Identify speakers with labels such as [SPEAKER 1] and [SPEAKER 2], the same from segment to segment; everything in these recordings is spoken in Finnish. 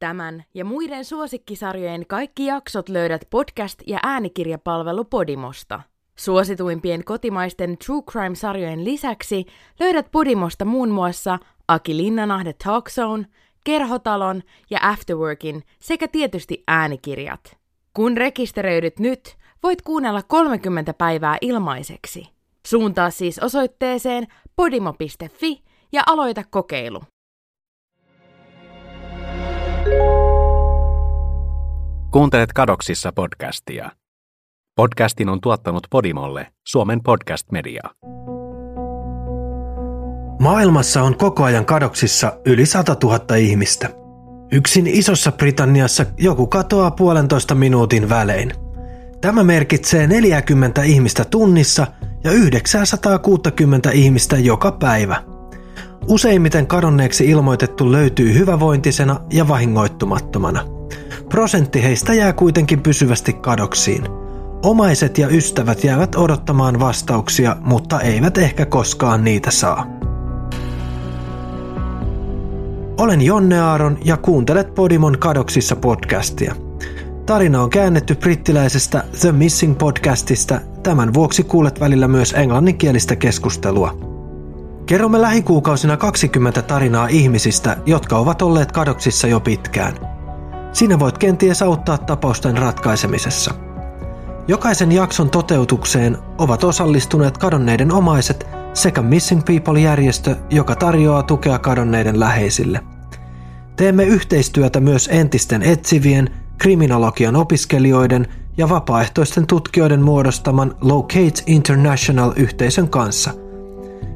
[SPEAKER 1] Tämän ja muiden suosikkisarjojen kaikki jaksot löydät podcast- ja äänikirjapalvelu Podimosta. Suosituimpien kotimaisten True Crime-sarjojen lisäksi löydät Podimosta muun muassa Aki Linnanahde Talk Zone, Kerhotalon ja Afterworkin sekä tietysti äänikirjat. Kun rekisteröidyt nyt, voit kuunnella 30 päivää ilmaiseksi. Suuntaa siis osoitteeseen podimo.fi ja aloita kokeilu.
[SPEAKER 2] Kuuntelet Kadoksissa podcastia. Podcastin on tuottanut Podimolle Suomen podcast media.
[SPEAKER 3] Maailmassa on koko ajan kadoksissa yli 100 000 ihmistä. Yksin Isossa Britanniassa joku katoaa puolentoista minuutin välein. Tämä merkitsee 40 ihmistä tunnissa ja 960 ihmistä joka päivä. Useimmiten kadonneeksi ilmoitettu löytyy hyvävointisena ja vahingoittumattomana. Prosentti heistä jää kuitenkin pysyvästi kadoksiin. Omaiset ja ystävät jäävät odottamaan vastauksia, mutta eivät ehkä koskaan niitä saa. Olen Jonne Aaron ja kuuntelet Podimon kadoksissa podcastia. Tarina on käännetty brittiläisestä The Missing podcastista, tämän vuoksi kuulet välillä myös englanninkielistä keskustelua. Kerromme lähikuukausina 20 tarinaa ihmisistä, jotka ovat olleet kadoksissa jo pitkään. Sinä voit kenties auttaa tapausten ratkaisemisessa. Jokaisen jakson toteutukseen ovat osallistuneet kadonneiden omaiset sekä Missing People-järjestö, joka tarjoaa tukea kadonneiden läheisille. Teemme yhteistyötä myös entisten etsivien, kriminologian opiskelijoiden ja vapaaehtoisten tutkijoiden muodostaman Locate International-yhteisön kanssa.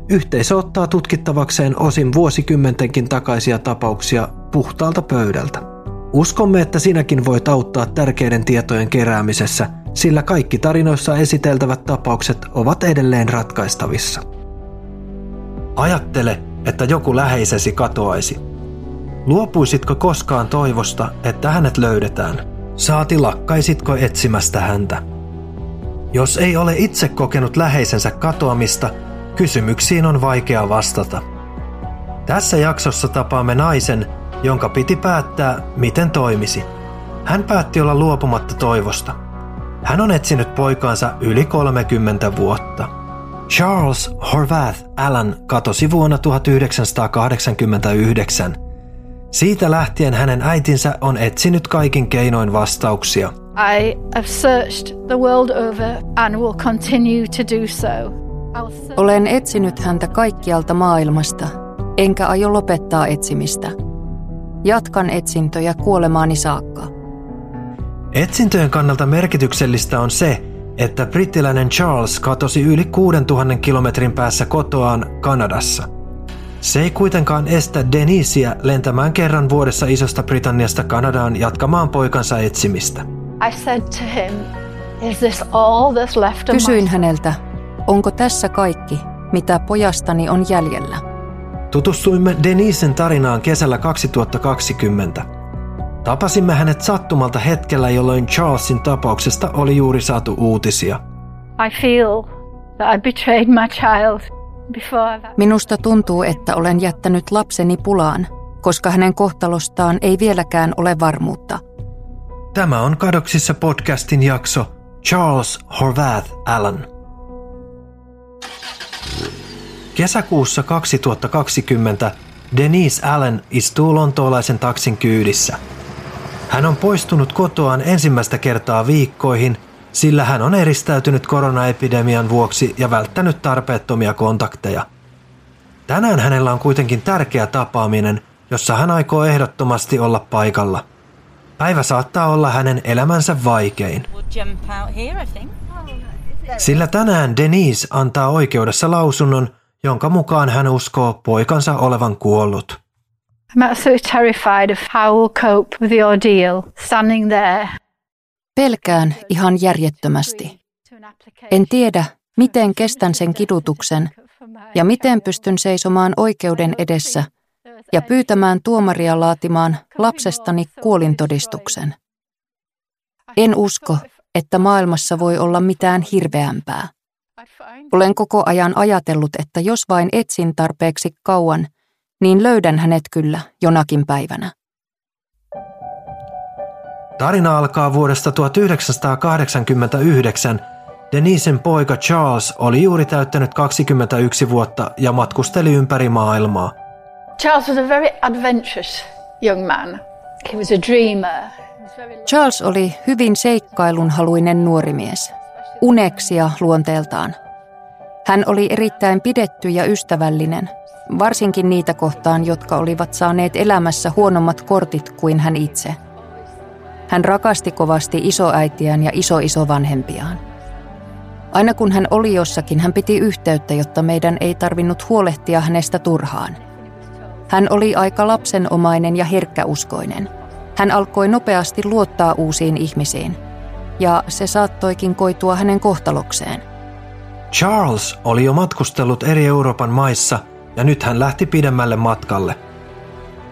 [SPEAKER 3] Yhteisö ottaa tutkittavakseen osin vuosikymmentenkin takaisia tapauksia puhtaalta pöydältä. Uskomme, että sinäkin voit auttaa tärkeiden tietojen keräämisessä, sillä kaikki tarinoissa esiteltävät tapaukset ovat edelleen ratkaistavissa. Ajattele, että joku läheisesi katoaisi. Luopuisitko koskaan toivosta, että hänet löydetään? Saati lakkaisitko etsimästä häntä? Jos ei ole itse kokenut läheisensä katoamista, kysymyksiin on vaikea vastata. Tässä jaksossa tapaamme naisen, jonka piti päättää, miten toimisi. Hän päätti olla luopumatta toivosta. Hän on etsinyt poikaansa yli 30 vuotta. Charles Horvath Allen katosi vuonna 1989. Siitä lähtien hänen äitinsä on etsinyt kaikin keinoin vastauksia.
[SPEAKER 4] I have searched the world over and will continue to do so.
[SPEAKER 5] Olen etsinyt häntä kaikkialta maailmasta, enkä aio lopettaa etsimistä. Jatkan etsintöjä kuolemaani saakka.
[SPEAKER 3] Etsintöjen kannalta merkityksellistä on se, että brittiläinen Charles katosi yli 6000 kilometrin päässä kotoaan Kanadassa. Se ei kuitenkaan estä Denisiä lentämään kerran vuodessa Isosta Britanniasta Kanadaan jatkamaan poikansa etsimistä.
[SPEAKER 4] I said to him, Is this all that's left
[SPEAKER 5] Kysyin häneltä, onko tässä kaikki, mitä pojastani on jäljellä.
[SPEAKER 3] Tutustuimme Denisen tarinaan kesällä 2020. Tapasimme hänet sattumalta hetkellä, jolloin Charlesin tapauksesta oli juuri saatu uutisia.
[SPEAKER 4] I feel that I betrayed my child.
[SPEAKER 5] Minusta tuntuu, että olen jättänyt lapseni pulaan, koska hänen kohtalostaan ei vieläkään ole varmuutta.
[SPEAKER 3] Tämä on Kadoksissa podcastin jakso Charles Horvath Allen. Kesäkuussa 2020 Denise Allen istuu lontoolaisen taksin kyydissä. Hän on poistunut kotoaan ensimmäistä kertaa viikkoihin, sillä hän on eristäytynyt koronaepidemian vuoksi ja välttänyt tarpeettomia kontakteja. Tänään hänellä on kuitenkin tärkeä tapaaminen, jossa hän aikoo ehdottomasti olla paikalla. Päivä saattaa olla hänen elämänsä vaikein. Sillä tänään Denise antaa oikeudessa lausunnon, jonka mukaan hän uskoo poikansa olevan kuollut.
[SPEAKER 4] I'm absolutely terrified of how we'll cope with the ordeal, standing there.
[SPEAKER 5] Pelkään ihan järjettömästi. En tiedä, miten kestän sen kidutuksen ja miten pystyn seisomaan oikeuden edessä ja pyytämään tuomaria laatimaan lapsestani kuolintodistuksen. En usko, että maailmassa voi olla mitään hirveämpää. Olen koko ajan ajatellut, että jos vain etsin tarpeeksi kauan, niin löydän hänet kyllä jonakin päivänä.
[SPEAKER 3] Tarina alkaa vuodesta 1989. Denisen poika Charles oli juuri täyttänyt 21 vuotta ja matkusteli ympäri maailmaa.
[SPEAKER 4] Charles was a very adventurous young man. He was a dreamer.
[SPEAKER 5] Charles oli hyvin seikkailunhaluinen nuori mies, uneksia luonteeltaan. Hän oli erittäin pidetty ja ystävällinen, varsinkin niitä kohtaan, jotka olivat saaneet elämässä huonommat kortit kuin hän itse. Hän rakasti kovasti isoäitiään ja isoisovanhempiaan. Aina kun hän oli jossakin, hän piti yhteyttä, jotta meidän ei tarvinnut huolehtia hänestä turhaan. Hän oli aika lapsenomainen ja herkkäuskoinen. Hän alkoi nopeasti luottaa uusiin ihmisiin. Ja se saattoikin koitua hänen kohtalokseen.
[SPEAKER 3] Charles oli jo matkustellut eri Euroopan maissa ja nyt hän lähti pidemmälle matkalle.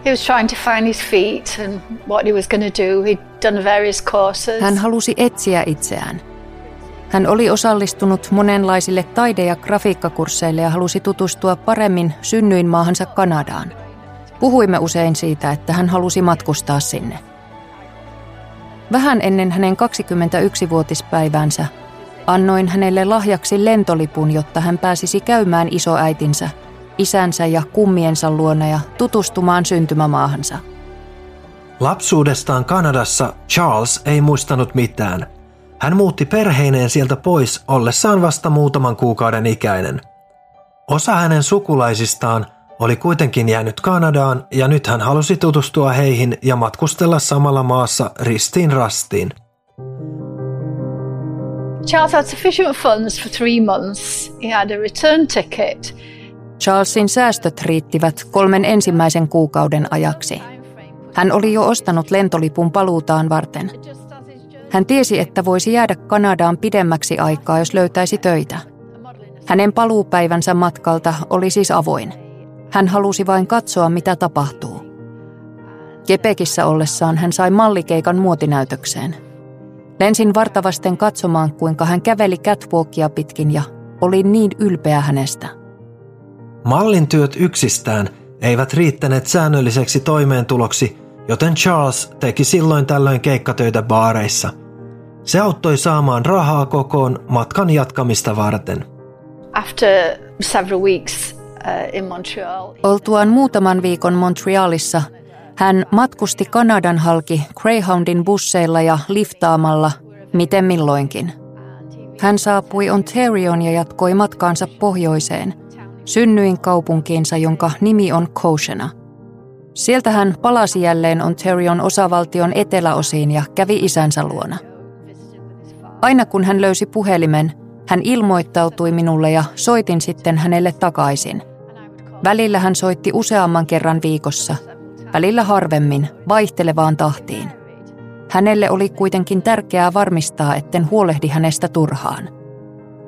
[SPEAKER 4] He was trying to find his feet and what he was going to do. He'd done various courses.
[SPEAKER 5] Hän halusi etsiä itseään. Hän oli osallistunut monenlaisille taide- ja grafiikkakursseille ja halusi tutustua paremmin synnyinmaahansa Kanadaan. Puhuimme usein siitä, että hän halusi matkustaa sinne. Vähän ennen hänen 21-vuotispäivänsä annoin hänelle lahjaksi lentolipun, jotta hän pääsisi käymään isoäitinsä, isänsä ja kummiensa luona ja tutustumaan syntymämaahansa.
[SPEAKER 3] Lapsuudestaan Kanadassa Charles ei muistanut mitään. Hän muutti perheineen sieltä pois ollessaan vasta muutaman kuukauden ikäinen. Osa hänen sukulaisistaan oli kuitenkin jäänyt Kanadaan ja nyt hän halusi tutustua heihin ja matkustella samalla maassa ristiin rastiin.
[SPEAKER 4] Charles had sufficient funds for three months. He had a return ticket.
[SPEAKER 5] Charlesin säästöt riittivät kolmen ensimmäisen kuukauden ajaksi. Hän oli jo ostanut lentolipun paluutaan varten. Hän tiesi, että voisi jäädä Kanadaan pidemmäksi aikaa, jos löytäisi töitä. Hänen paluupäivänsä matkalta oli siis avoin. Hän halusi vain katsoa, mitä tapahtuu. Kepekissä ollessaan hän sai mallikeikan muotinäytökseen. Lensin vartavasten katsomaan, kuinka hän käveli catwalkia pitkin ja oli niin ylpeä hänestä.
[SPEAKER 3] Mallin työt yksistään eivät riittäneet säännölliseksi toimeentuloksi, joten Charles teki silloin tällöin keikkatöitä baareissa. Se auttoi saamaan rahaa kokoon matkan jatkamista varten.
[SPEAKER 4] After several weeks
[SPEAKER 5] Oltuaan muutaman viikon Montrealissa, hän matkusti Kanadan halki Greyhoundin busseilla ja liftaamalla, miten milloinkin. Hän saapui Ontarioon ja jatkoi matkaansa pohjoiseen, synnyin kaupunkiinsa, jonka nimi on Koshena. Sieltä hän palasi jälleen Ontarion osavaltion eteläosiin ja kävi isänsä luona. Aina kun hän löysi puhelimen, hän ilmoittautui minulle ja soitin sitten hänelle takaisin. Välillä hän soitti useamman kerran viikossa, välillä harvemmin, vaihtelevaan tahtiin. Hänelle oli kuitenkin tärkeää varmistaa, etten huolehdi hänestä turhaan.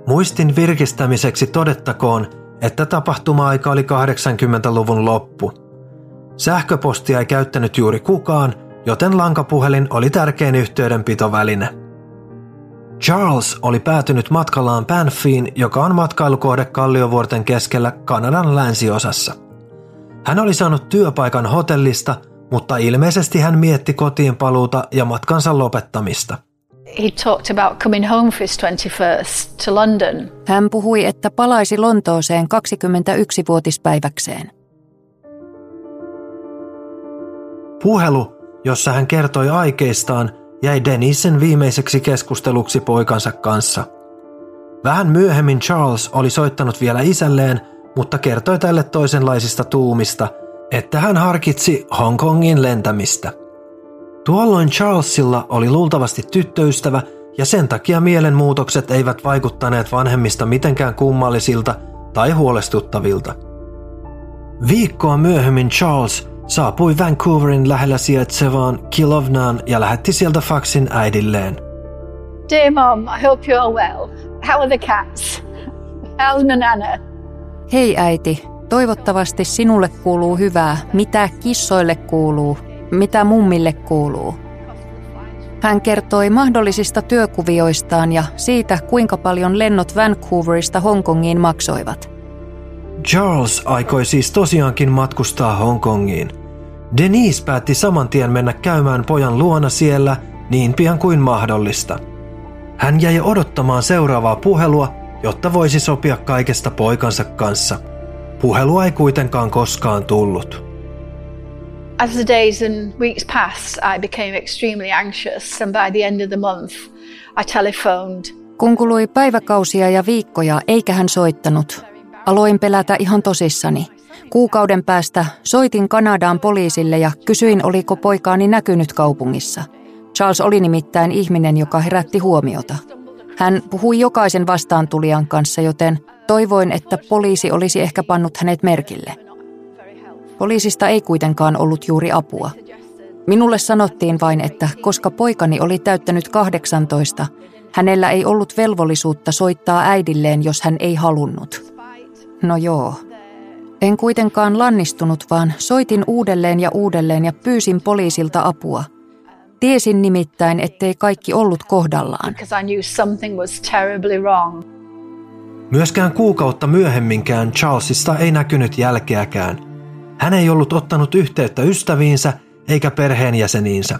[SPEAKER 3] Muistin virkistämiseksi todettakoon, että tapahtuma-aika oli 80-luvun loppu. Sähköpostia ei käyttänyt juuri kukaan, joten lankapuhelin oli tärkein yhteydenpitoväline. Charles oli päätynyt matkallaan Banffiin, joka on matkailukohde Kalliovuorten keskellä Kanadan länsiosassa. Hän oli saanut työpaikan hotellista, mutta ilmeisesti hän mietti kotiin paluuta ja matkansa lopettamista.
[SPEAKER 4] he talked about coming home for his 21st to London.
[SPEAKER 5] Hän puhui, että palaisi Lontooseen 21-vuotispäiväkseen.
[SPEAKER 3] Puhelu, jossa hän kertoi aikeistaan, jäi Denisen viimeiseksi keskusteluksi poikansa kanssa. Vähän myöhemmin Charles oli soittanut vielä isälleen, mutta kertoi tälle toisenlaisista tuumista, että hän harkitsi Hongkongin lentämistä. Tuolloin Charlesilla oli luultavasti tyttöystävä ja sen takia mielenmuutokset eivät vaikuttaneet vanhemmista mitenkään kummallisilta tai huolestuttavilta. Viikkoa myöhemmin Charles saapui Vancouverin lähellä sijaitsevaan Kilovnaan ja lähetti sieltä faksin äidilleen.
[SPEAKER 4] Dear Mum, I hope you are well. How are the cats? How's nana?
[SPEAKER 5] Hei äiti, toivottavasti sinulle kuuluu hyvää, mitä kissoille kuuluu, mitä mummille kuuluu. Hän kertoi mahdollisista työkuvioistaan ja siitä, kuinka paljon lennot Vancouverista Hongkongiin maksoivat.
[SPEAKER 3] Charles aikoi siis tosiaankin matkustaa Hongkongiin. Denise päätti saman tien mennä käymään pojan luona siellä niin pian kuin mahdollista. Hän jäi odottamaan seuraavaa puhelua, jotta voisi sopia kaikesta poikansa kanssa. Puhelua ei kuitenkaan koskaan tullut.
[SPEAKER 4] As the days and weeks passed, I became extremely anxious, and by the end of the month, I telephoned.
[SPEAKER 5] Kun kului päiväkausia ja viikkoja eikä hän soittanut, aloin pelätä ihan tosissani. Kuukauden päästä soitin Kanadaan poliisille ja kysyin, oliko poikaani näkynyt kaupungissa. Charles oli nimittäin ihminen, joka herätti huomiota. Hän puhui jokaisen vastaantulijan kanssa, joten toivoin, että poliisi olisi ehkä pannut hänet merkille. Poliisista ei kuitenkaan ollut juuri apua. Minulle sanottiin vain, että koska poikani oli täyttänyt 18, hänellä ei ollut velvollisuutta soittaa äidilleen, jos hän ei halunnut. No joo. En kuitenkaan lannistunut, vaan soitin uudelleen ja uudelleen ja pyysin poliisilta apua. Tiesin nimittäin, ettei kaikki ollut kohdallaan.
[SPEAKER 3] Myöskään kuukautta myöhemminkään Charlesista ei näkynyt jälkeäkään – hän ei ollut ottanut yhteyttä ystäviinsä eikä perheenjäseniinsä.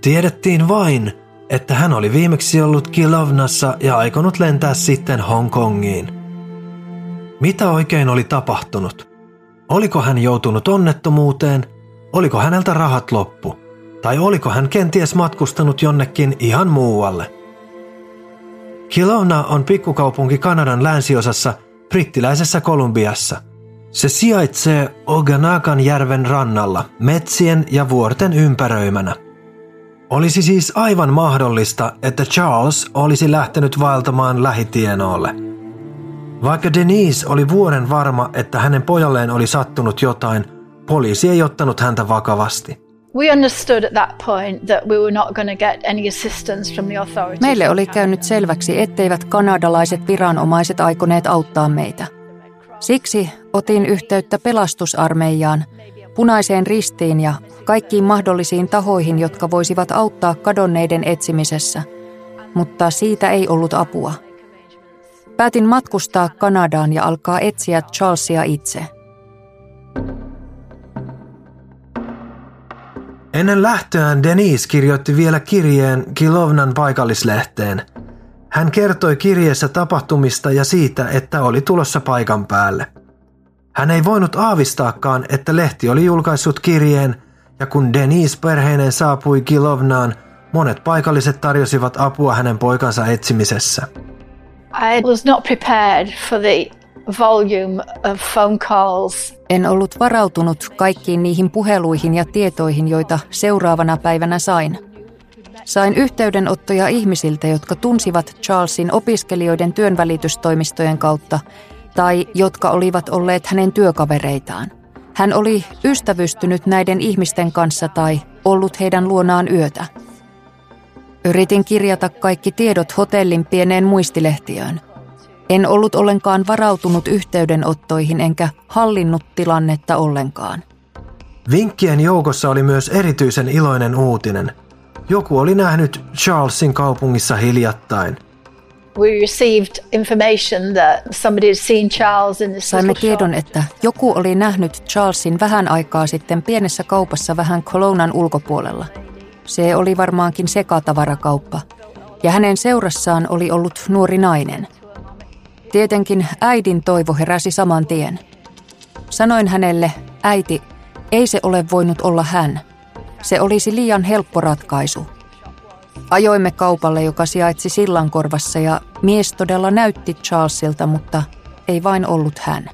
[SPEAKER 3] Tiedettiin vain, että hän oli viimeksi ollut Kilovnassa ja aikonut lentää sitten Hongkongiin. Mitä oikein oli tapahtunut? Oliko hän joutunut onnettomuuteen? Oliko häneltä rahat loppu? Tai oliko hän kenties matkustanut jonnekin ihan muualle? Kelowna on pikkukaupunki Kanadan länsiosassa brittiläisessä Kolumbiassa – se sijaitsee Oganakan järven rannalla, metsien ja vuorten ympäröimänä. Olisi siis aivan mahdollista, että Charles olisi lähtenyt vaeltamaan lähitienoolle. Vaikka Denise oli vuoden varma, että hänen pojalleen oli sattunut jotain, poliisi ei ottanut häntä vakavasti.
[SPEAKER 5] Meille oli käynyt selväksi, etteivät kanadalaiset viranomaiset aikoneet auttaa meitä. Siksi otin yhteyttä pelastusarmeijaan, punaiseen ristiin ja kaikkiin mahdollisiin tahoihin, jotka voisivat auttaa kadonneiden etsimisessä, mutta siitä ei ollut apua. Päätin matkustaa Kanadaan ja alkaa etsiä Charlesia itse.
[SPEAKER 3] Ennen lähtöään Denise kirjoitti vielä kirjeen Kilovnan paikallislehteen – hän kertoi kirjeessä tapahtumista ja siitä, että oli tulossa paikan päälle. Hän ei voinut aavistaakaan, että lehti oli julkaissut kirjeen, ja kun Denise perheinen saapui Kilovnaan, monet paikalliset tarjosivat apua hänen poikansa etsimisessä.
[SPEAKER 5] En ollut varautunut kaikkiin niihin puheluihin ja tietoihin, joita seuraavana päivänä sain. Sain yhteydenottoja ihmisiltä, jotka tunsivat Charlesin opiskelijoiden työnvälitystoimistojen kautta tai jotka olivat olleet hänen työkavereitaan. Hän oli ystävystynyt näiden ihmisten kanssa tai ollut heidän luonaan yötä. Yritin kirjata kaikki tiedot hotellin pieneen muistilehtiöön. En ollut ollenkaan varautunut yhteydenottoihin enkä hallinnut tilannetta ollenkaan.
[SPEAKER 3] Vinkkien joukossa oli myös erityisen iloinen uutinen – joku oli nähnyt Charlesin kaupungissa hiljattain.
[SPEAKER 4] We received information that somebody had seen Charles in this
[SPEAKER 5] Saimme tiedon, että joku oli nähnyt Charlesin vähän aikaa sitten pienessä kaupassa vähän Kolounan ulkopuolella. Se oli varmaankin sekatavarakauppa, ja hänen seurassaan oli ollut nuori nainen. Tietenkin äidin toivo heräsi saman tien. Sanoin hänelle, äiti, ei se ole voinut olla hän – se olisi liian helppo ratkaisu. Ajoimme kaupalle, joka sijaitsi sillankorvassa ja mies todella näytti Charlesilta, mutta ei vain ollut hän.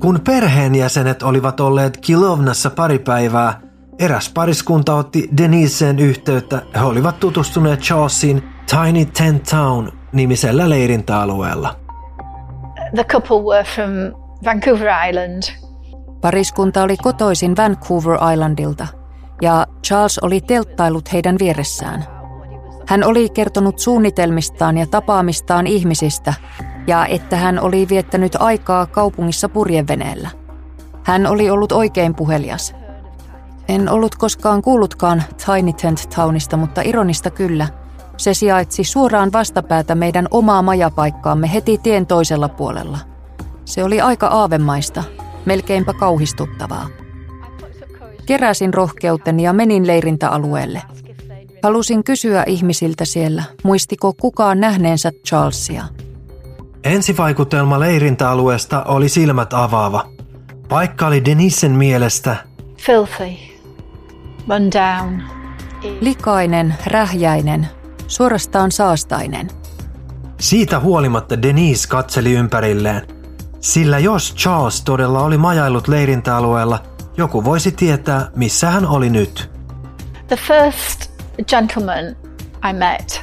[SPEAKER 3] Kun perheenjäsenet olivat olleet Kilovnassa pari päivää, eräs pariskunta otti Deniseen yhteyttä. He olivat tutustuneet Charlesin Tiny Tent Town nimisellä leirintäalueella.
[SPEAKER 4] The couple were from Vancouver Island
[SPEAKER 5] Pariskunta oli kotoisin Vancouver Islandilta ja Charles oli telttailut heidän vieressään. Hän oli kertonut suunnitelmistaan ja tapaamistaan ihmisistä ja että hän oli viettänyt aikaa kaupungissa purjeveneellä. Hän oli ollut oikein puhelias. En ollut koskaan kuullutkaan Tiny Tent Townista, mutta ironista kyllä. Se sijaitsi suoraan vastapäätä meidän omaa majapaikkaamme heti tien toisella puolella. Se oli aika aavemaista, melkeinpä kauhistuttavaa. Keräsin rohkeuteni ja menin leirintäalueelle. Halusin kysyä ihmisiltä siellä, muistiko kukaan nähneensä Charlesia.
[SPEAKER 3] Ensivaikutelma leirintäalueesta oli silmät avaava. Paikka oli Denisen mielestä
[SPEAKER 4] filthy, run down.
[SPEAKER 5] Likainen, rähjäinen, suorastaan saastainen.
[SPEAKER 3] Siitä huolimatta Denise katseli ympärilleen. Sillä jos Charles todella oli majaillut leirintäalueella, joku voisi tietää, missä hän oli nyt.
[SPEAKER 4] The first gentleman I met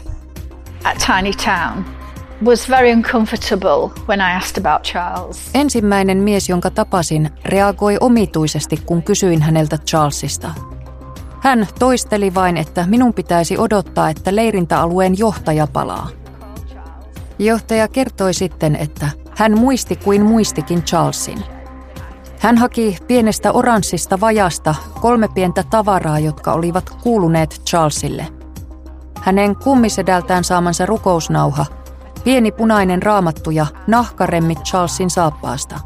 [SPEAKER 4] at Tiny Town was very uncomfortable when I asked about Charles.
[SPEAKER 5] Ensimmäinen mies, jonka tapasin, reagoi omituisesti, kun kysyin häneltä Charlesista. Hän toisteli vain, että minun pitäisi odottaa, että leirintäalueen johtaja palaa. Johtaja kertoi sitten, että hän muisti kuin muistikin Charlesin. Hän haki pienestä oranssista vajasta kolme pientä tavaraa, jotka olivat kuuluneet Charlesille. Hänen kummisedältään saamansa rukousnauha, pieni punainen raamattu ja nahkaremmit Charlesin saappaasta.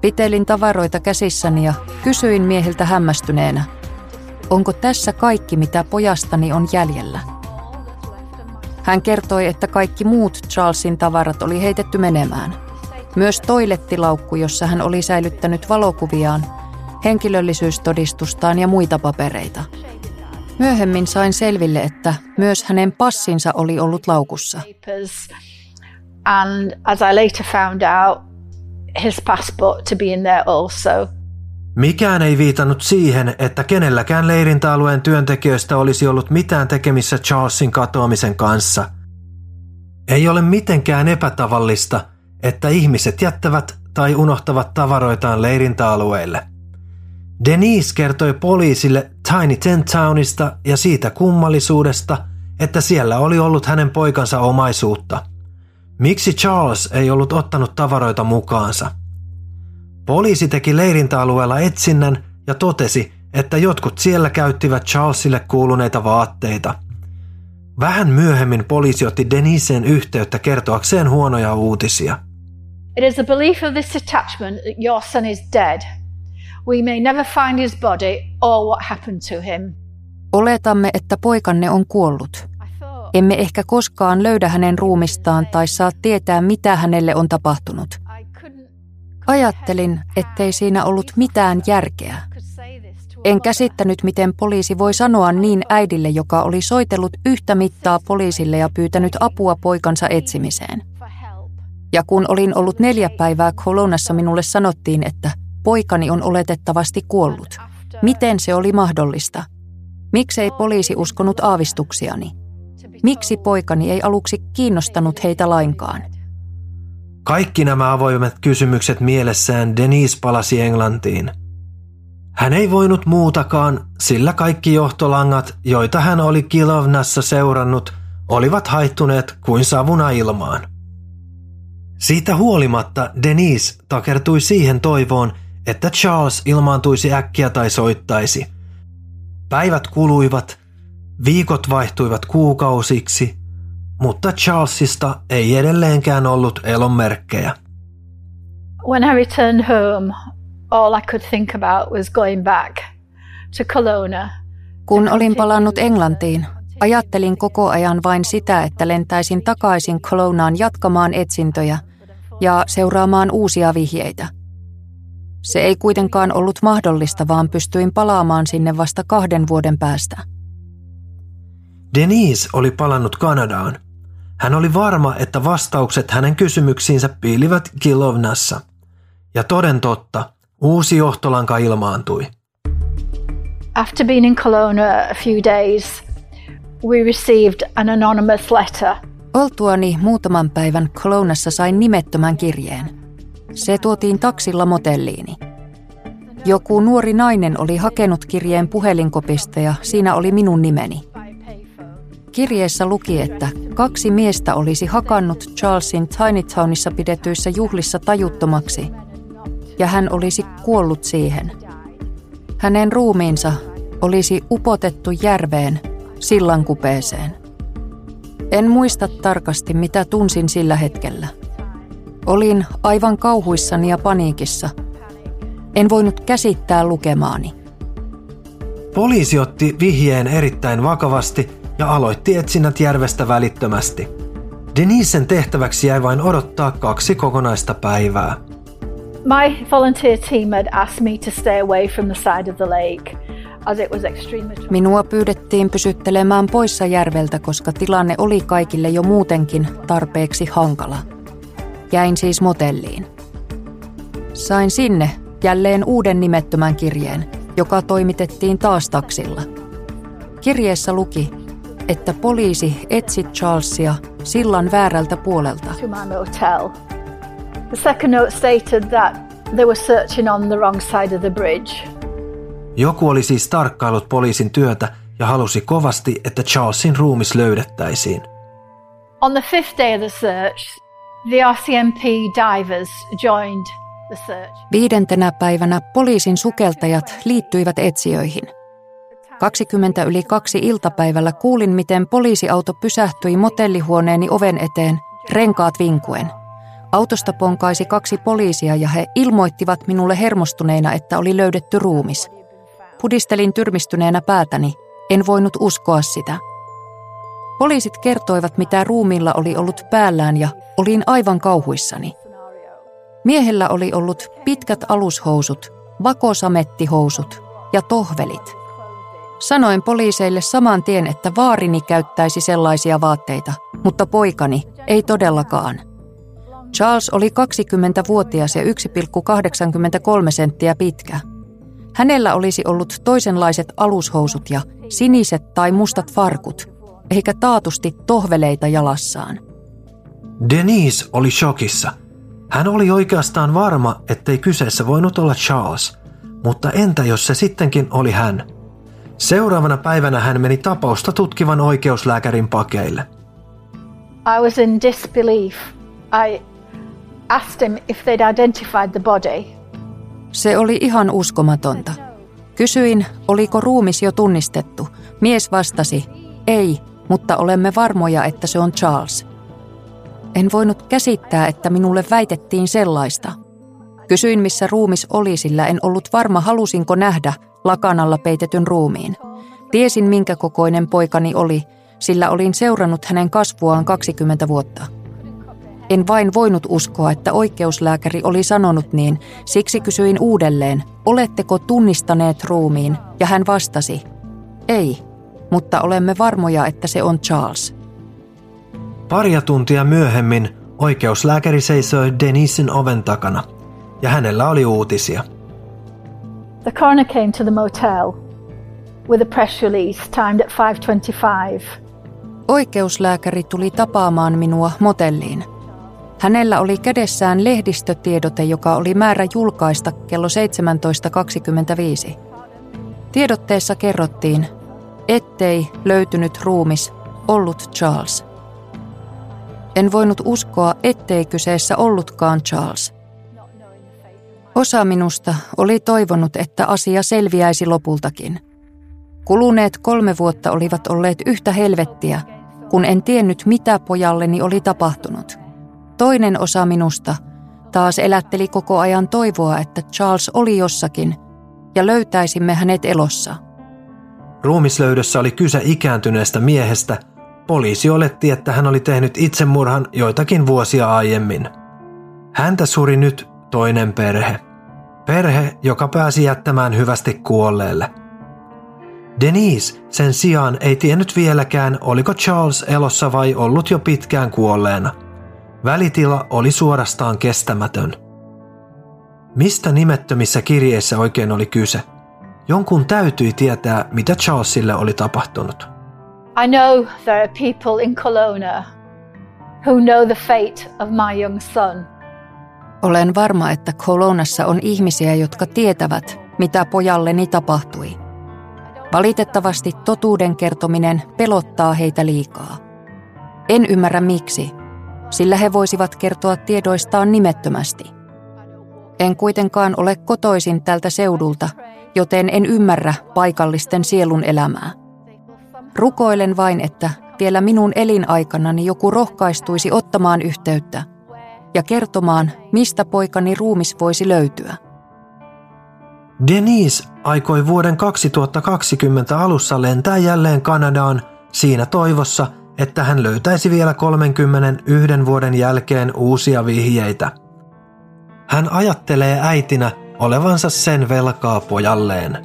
[SPEAKER 5] Pitelin tavaroita käsissäni ja kysyin miehiltä hämmästyneenä, onko tässä kaikki mitä pojastani on jäljellä – hän kertoi, että kaikki muut Charlesin tavarat oli heitetty menemään. Myös toilettilaukku, jossa hän oli säilyttänyt valokuviaan, henkilöllisyystodistustaan ja muita papereita. Myöhemmin sain selville, että myös hänen passinsa oli ollut laukussa.
[SPEAKER 4] And as I later found out, his passport to be in there also.
[SPEAKER 3] Mikään ei viitannut siihen, että kenelläkään leirintäalueen työntekijöistä olisi ollut mitään tekemissä Charlesin katoamisen kanssa. Ei ole mitenkään epätavallista, että ihmiset jättävät tai unohtavat tavaroitaan leirintäalueille. Denise kertoi poliisille Tiny Ten Townista ja siitä kummallisuudesta, että siellä oli ollut hänen poikansa omaisuutta. Miksi Charles ei ollut ottanut tavaroita mukaansa? Poliisi teki leirintäalueella etsinnän ja totesi, että jotkut siellä käyttivät Charlesille kuuluneita vaatteita. Vähän myöhemmin poliisi otti Deniseen yhteyttä kertoakseen huonoja uutisia.
[SPEAKER 4] It is the belief of this detachment that your son is dead. We may never find his body or what happened to him.
[SPEAKER 5] Oletamme, että poikanne on kuollut. Emme ehkä koskaan löydä hänen ruumistaan tai saa tietää, mitä hänelle on tapahtunut. Ajattelin, ettei siinä ollut mitään järkeä. En käsittänyt, miten poliisi voi sanoa niin äidille, joka oli soitellut yhtä mittaa poliisille ja pyytänyt apua poikansa etsimiseen. Ja kun olin ollut neljä päivää kolonnassa, minulle sanottiin, että poikani on oletettavasti kuollut. Miten se oli mahdollista? Miksei poliisi uskonut aavistuksiani? Miksi poikani ei aluksi kiinnostanut heitä lainkaan?
[SPEAKER 3] Kaikki nämä avoimet kysymykset mielessään Denise palasi Englantiin. Hän ei voinut muutakaan, sillä kaikki johtolangat, joita hän oli Kilovnassa seurannut, olivat haittuneet kuin savuna ilmaan. Siitä huolimatta Denise takertui siihen toivoon, että Charles ilmaantuisi äkkiä tai soittaisi. Päivät kuluivat, viikot vaihtuivat kuukausiksi mutta Charlesista ei edelleenkään ollut elonmerkkejä.
[SPEAKER 4] When I returned home, all I could think about was going back to Kelowna.
[SPEAKER 5] Kun olin palannut Englantiin, ajattelin koko ajan vain sitä, että lentäisin takaisin Kelownaaan jatkamaan etsintöjä ja seuraamaan uusia vihjeitä. Se ei kuitenkaan ollut mahdollista, vaan pystyin palaamaan sinne vasta kahden vuoden päästä.
[SPEAKER 3] Denise oli palannut Kanadaan. Hän oli varma, että vastaukset hänen kysymyksiinsä piilivät Kilovnassa. Ja toden totta, uusi johtolanka ilmaantui.
[SPEAKER 4] After being in Kelowna a few days, we received an anonymous letter.
[SPEAKER 5] Oltuani muutaman päivän Kelownassa sain nimettömän kirjeen. Se tuotiin taksilla motelliini. Joku nuori nainen oli hakenut kirjeen puhelinkopista ja siinä oli minun nimeni. Kirjeessä luki, että kaksi miestä olisi hakannut Charlesin Tiny Townissa pidetyissä juhlissa tajuttomaksi, ja hän olisi kuollut siihen. Hänen ruumiinsa olisi upotettu järveen sillankupeeseen. En muista tarkasti, mitä tunsin sillä hetkellä. Olin aivan kauhuissani ja paniikissa. En voinut käsittää lukemaani.
[SPEAKER 3] Poliisi otti vihjeen erittäin vakavasti ja aloitti etsinnät järvestä välittömästi. Denisen tehtäväksi jäi vain odottaa kaksi kokonaista päivää.
[SPEAKER 4] My volunteer team had asked me to stay away from the side of the lake.
[SPEAKER 5] Minua pyydettiin pysyttelemään poissa järveltä, koska tilanne oli kaikille jo muutenkin tarpeeksi hankala. Jäin siis motelliin. Sain sinne jälleen uuden nimettömän kirjeen, joka toimitettiin taas taksilla. Kirjeessä luki, että poliisi etsi Charlesia sillan väärältä puolelta.
[SPEAKER 4] The second note stated that they were searching on the wrong side of the bridge.
[SPEAKER 3] Joku oli siis tarkkailut poliisin työtä ja halusi kovasti, että Charlesin ruumis löydettäisiin.
[SPEAKER 4] On the fifth day of the search, the RCMP divers joined the search.
[SPEAKER 5] Viidentenä päivänä poliisin sukeltajat liittyivät etsijöihin. 20 yli kaksi iltapäivällä kuulin, miten poliisiauto pysähtyi motellihuoneeni oven eteen, renkaat vinkuen. Autosta ponkaisi kaksi poliisia ja he ilmoittivat minulle hermostuneina, että oli löydetty ruumis. Pudistelin tyrmistyneenä päätäni. En voinut uskoa sitä. Poliisit kertoivat, mitä ruumiilla oli ollut päällään ja olin aivan kauhuissani. Miehellä oli ollut pitkät alushousut, vakosamettihousut ja tohvelit. Sanoin poliiseille saman tien, että vaarini käyttäisi sellaisia vaatteita, mutta poikani ei todellakaan. Charles oli 20-vuotias ja 1,83 senttiä pitkä – Hänellä olisi ollut toisenlaiset alushousut ja siniset tai mustat farkut, eikä taatusti tohveleita jalassaan.
[SPEAKER 3] Denise oli shokissa. Hän oli oikeastaan varma, ettei kyseessä voinut olla Charles, mutta entä jos se sittenkin oli hän? Seuraavana päivänä hän meni tapausta tutkivan oikeuslääkärin pakeille.
[SPEAKER 4] I was in disbelief. I asked him if they'd identified the body.
[SPEAKER 5] Se oli ihan uskomatonta. Kysyin, oliko ruumis jo tunnistettu. Mies vastasi, ei, mutta olemme varmoja, että se on Charles. En voinut käsittää, että minulle väitettiin sellaista. Kysyin, missä ruumis oli, sillä en ollut varma, halusinko nähdä lakanalla peitetyn ruumiin. Tiesin, minkä kokoinen poikani oli, sillä olin seurannut hänen kasvuaan 20 vuotta. En vain voinut uskoa, että oikeuslääkäri oli sanonut niin, siksi kysyin uudelleen, oletteko tunnistaneet ruumiin, ja hän vastasi, ei, mutta olemme varmoja, että se on Charles.
[SPEAKER 3] Paria tuntia myöhemmin oikeuslääkäri seisoi Denisin oven takana, ja hänellä oli uutisia.
[SPEAKER 4] The coroner came to the motel with a press release timed at 5.25.
[SPEAKER 5] Oikeuslääkäri tuli tapaamaan minua motelliin – Hänellä oli kädessään lehdistötiedote, joka oli määrä julkaista kello 17.25. Tiedotteessa kerrottiin, ettei löytynyt ruumis ollut Charles. En voinut uskoa, ettei kyseessä ollutkaan Charles. Osa minusta oli toivonut, että asia selviäisi lopultakin. Kuluneet kolme vuotta olivat olleet yhtä helvettiä, kun en tiennyt, mitä pojalleni oli tapahtunut – Toinen osa minusta taas elätteli koko ajan toivoa, että Charles oli jossakin ja löytäisimme hänet elossa.
[SPEAKER 3] Ruumislöydössä oli kyse ikääntyneestä miehestä. Poliisi oletti, että hän oli tehnyt itsemurhan joitakin vuosia aiemmin. Häntä suri nyt toinen perhe. Perhe, joka pääsi jättämään hyvästi kuolleelle. Denise sen sijaan ei tiennyt vieläkään, oliko Charles elossa vai ollut jo pitkään kuolleena – Välitila oli suorastaan kestämätön. Mistä nimettömissä kirjeissä oikein oli kyse? Jonkun täytyi tietää, mitä Charlesille oli tapahtunut.
[SPEAKER 4] I know there are people in Kelowna who know the fate of my young son.
[SPEAKER 5] Olen varma, että Kolonassa on ihmisiä, jotka tietävät, mitä pojalleni tapahtui. Valitettavasti totuuden kertominen pelottaa heitä liikaa. En ymmärrä miksi, sillä he voisivat kertoa tiedoistaan nimettömästi. En kuitenkaan ole kotoisin tältä seudulta, joten en ymmärrä paikallisten sielun elämää. Rukoilen vain, että vielä minun elinaikanani joku rohkaistuisi ottamaan yhteyttä ja kertomaan, mistä poikani ruumis voisi löytyä.
[SPEAKER 3] Denise aikoi vuoden 2020 alussa lentää jälleen Kanadaan siinä toivossa, että hän löytäisi vielä 31 vuoden jälkeen uusia vihjeitä. Hän ajattelee äitinä olevansa sen velkaa pojalleen.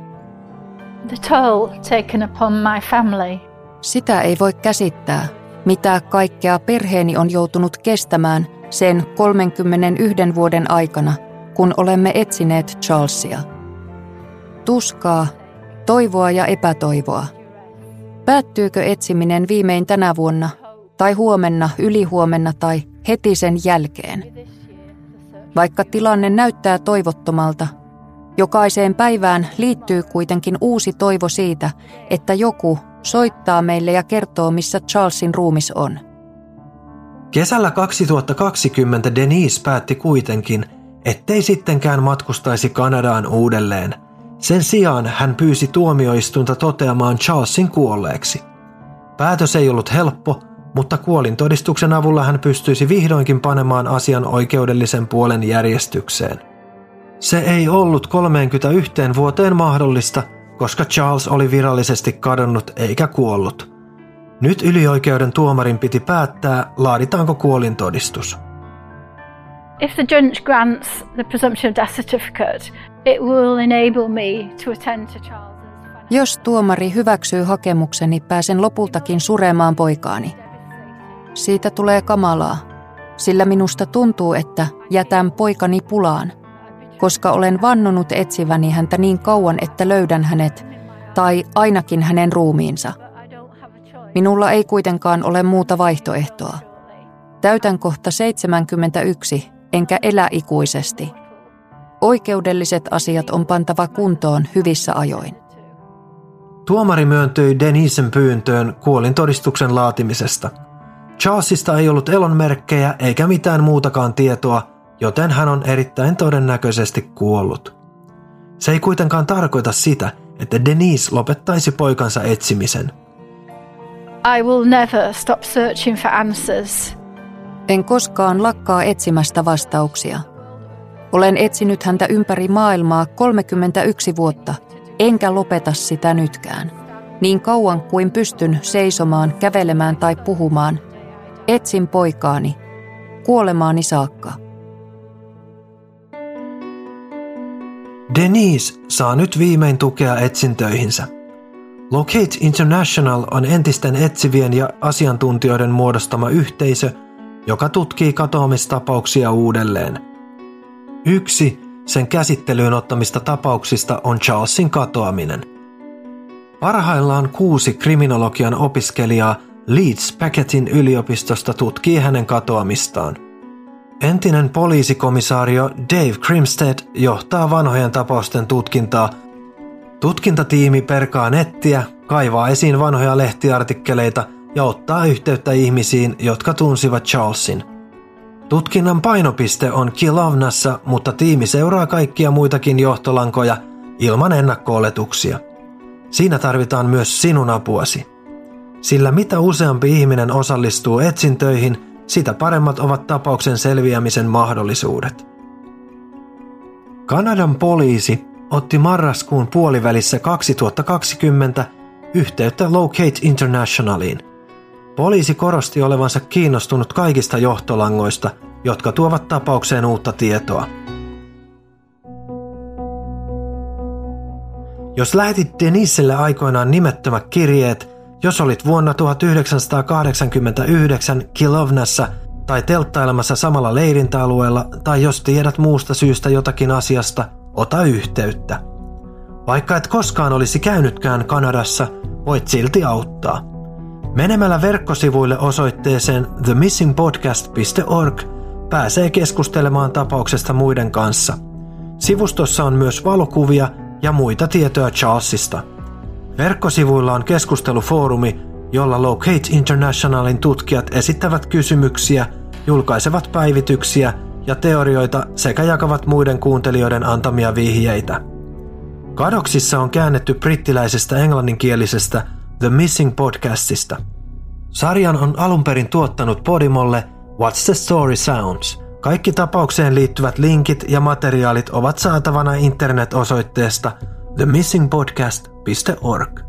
[SPEAKER 4] The toll taken upon my family.
[SPEAKER 5] Sitä ei voi käsittää, mitä kaikkea perheeni on joutunut kestämään sen 31 vuoden aikana, kun olemme etsineet Charlesia. Tuskaa, toivoa ja epätoivoa. Päättyykö etsiminen viimein tänä vuonna, tai huomenna, ylihuomenna tai heti sen jälkeen? Vaikka tilanne näyttää toivottomalta, jokaiseen päivään liittyy kuitenkin uusi toivo siitä, että joku soittaa meille ja kertoo, missä Charlesin ruumis on.
[SPEAKER 3] Kesällä 2020 Denise päätti kuitenkin, ettei sittenkään matkustaisi Kanadaan uudelleen. Sen sijaan hän pyysi tuomioistunta toteamaan Charlesin kuolleeksi. Päätös ei ollut helppo, mutta kuolintodistuksen avulla hän pystyisi vihdoinkin panemaan asian oikeudellisen puolen järjestykseen. Se ei ollut 31 vuoteen mahdollista, koska Charles oli virallisesti kadonnut eikä kuollut. Nyt ylioikeuden tuomarin piti päättää, laaditaanko kuolintodistus.
[SPEAKER 4] If the judge grants the presumption of death certificate, it will enable me to attend to Charles's
[SPEAKER 5] Jos tuomari hyväksyy hakemukseni, pääsen lopultakin suremaan poikaani. Siitä tulee kamalaa, sillä minusta tuntuu, että jätän poikani pulaan, koska olen vannonut etsiväni häntä niin kauan, että löydän hänet, tai ainakin hänen ruumiinsa. Minulla ei kuitenkaan ole muuta vaihtoehtoa. Täytän kohta 71, enkä elä ikuisesti. Oikeudelliset asiat on pantava kuntoon hyvissä ajoin.
[SPEAKER 3] Tuomari myöntyi Denisen pyyntöön kuolintodistuksen laatimisesta – Charlesista ei ollut elonmerkkejä eikä mitään muutakaan tietoa, joten hän on erittäin todennäköisesti kuollut. Se ei kuitenkaan tarkoita sitä, että Denise lopettaisi poikansa etsimisen.
[SPEAKER 4] I will never stop searching for answers.
[SPEAKER 5] En koskaan lakkaa etsimästä vastauksia. Olen etsinyt häntä ympäri maailmaa 31 vuotta, enkä lopeta sitä nytkään. Niin kauan kuin pystyn seisomaan, kävelemään tai puhumaan – Etsin poikaani, kuolemaani saakka.
[SPEAKER 3] Denise saa nyt viimein tukea etsintöihinsä. Locate International on entisten etsivien ja asiantuntijoiden muodostama yhteisö, joka tutkii katoamistapauksia uudelleen. Yksi sen käsittelyyn ottamista tapauksista on Charlesin katoaminen. Parhaillaan kuusi kriminologian opiskelijaa – Leeds Packetin yliopistosta tutkii hänen katoamistaan. Entinen poliisikomissaario Dave Crimstead johtaa vanhojen tapausten tutkintaa. Tutkintatiimi perkaa nettiä, kaivaa esiin vanhoja lehtiartikkeleita ja ottaa yhteyttä ihmisiin, jotka tunsivat Charlesin. Tutkinnan painopiste on Kilovnassa, mutta tiimi seuraa kaikkia muitakin johtolankoja ilman ennakko-oletuksia. Siinä tarvitaan myös sinun apuasi. Sillä mitä useampi ihminen osallistuu etsintöihin, sitä paremmat ovat tapauksen selviämisen mahdollisuudet. Kanadan poliisi otti marraskuun puolivälissä 2020 yhteyttä Locate Internationaliin. Poliisi korosti olevansa kiinnostunut kaikista johtolangoista, jotka tuovat tapaukseen uutta tietoa. Jos lähetit Deniselle aikoinaan nimettömät kirjeet, jos olit vuonna 1989 Kilovnassa tai telttailemassa samalla leirintäalueella tai jos tiedät muusta syystä jotakin asiasta, ota yhteyttä. Vaikka et koskaan olisi käynytkään Kanadassa, voit silti auttaa. Menemällä verkkosivuille osoitteeseen themissingpodcast.org pääsee keskustelemaan tapauksesta muiden kanssa. Sivustossa on myös valokuvia ja muita tietoja Charlesista – Verkkosivuilla on keskustelufoorumi, jolla Locate Internationalin tutkijat esittävät kysymyksiä, julkaisevat päivityksiä ja teorioita sekä jakavat muiden kuuntelijoiden antamia vihjeitä. Kadoksissa on käännetty brittiläisestä englanninkielisestä The Missing podcastista. Sarjan on alun perin tuottanut Podimolle What's the Story Sounds, Kaikki tapaukseen liittyvät linkit ja materiaalit ovat saatavana internet-osoitteesta themissingpodcast.org.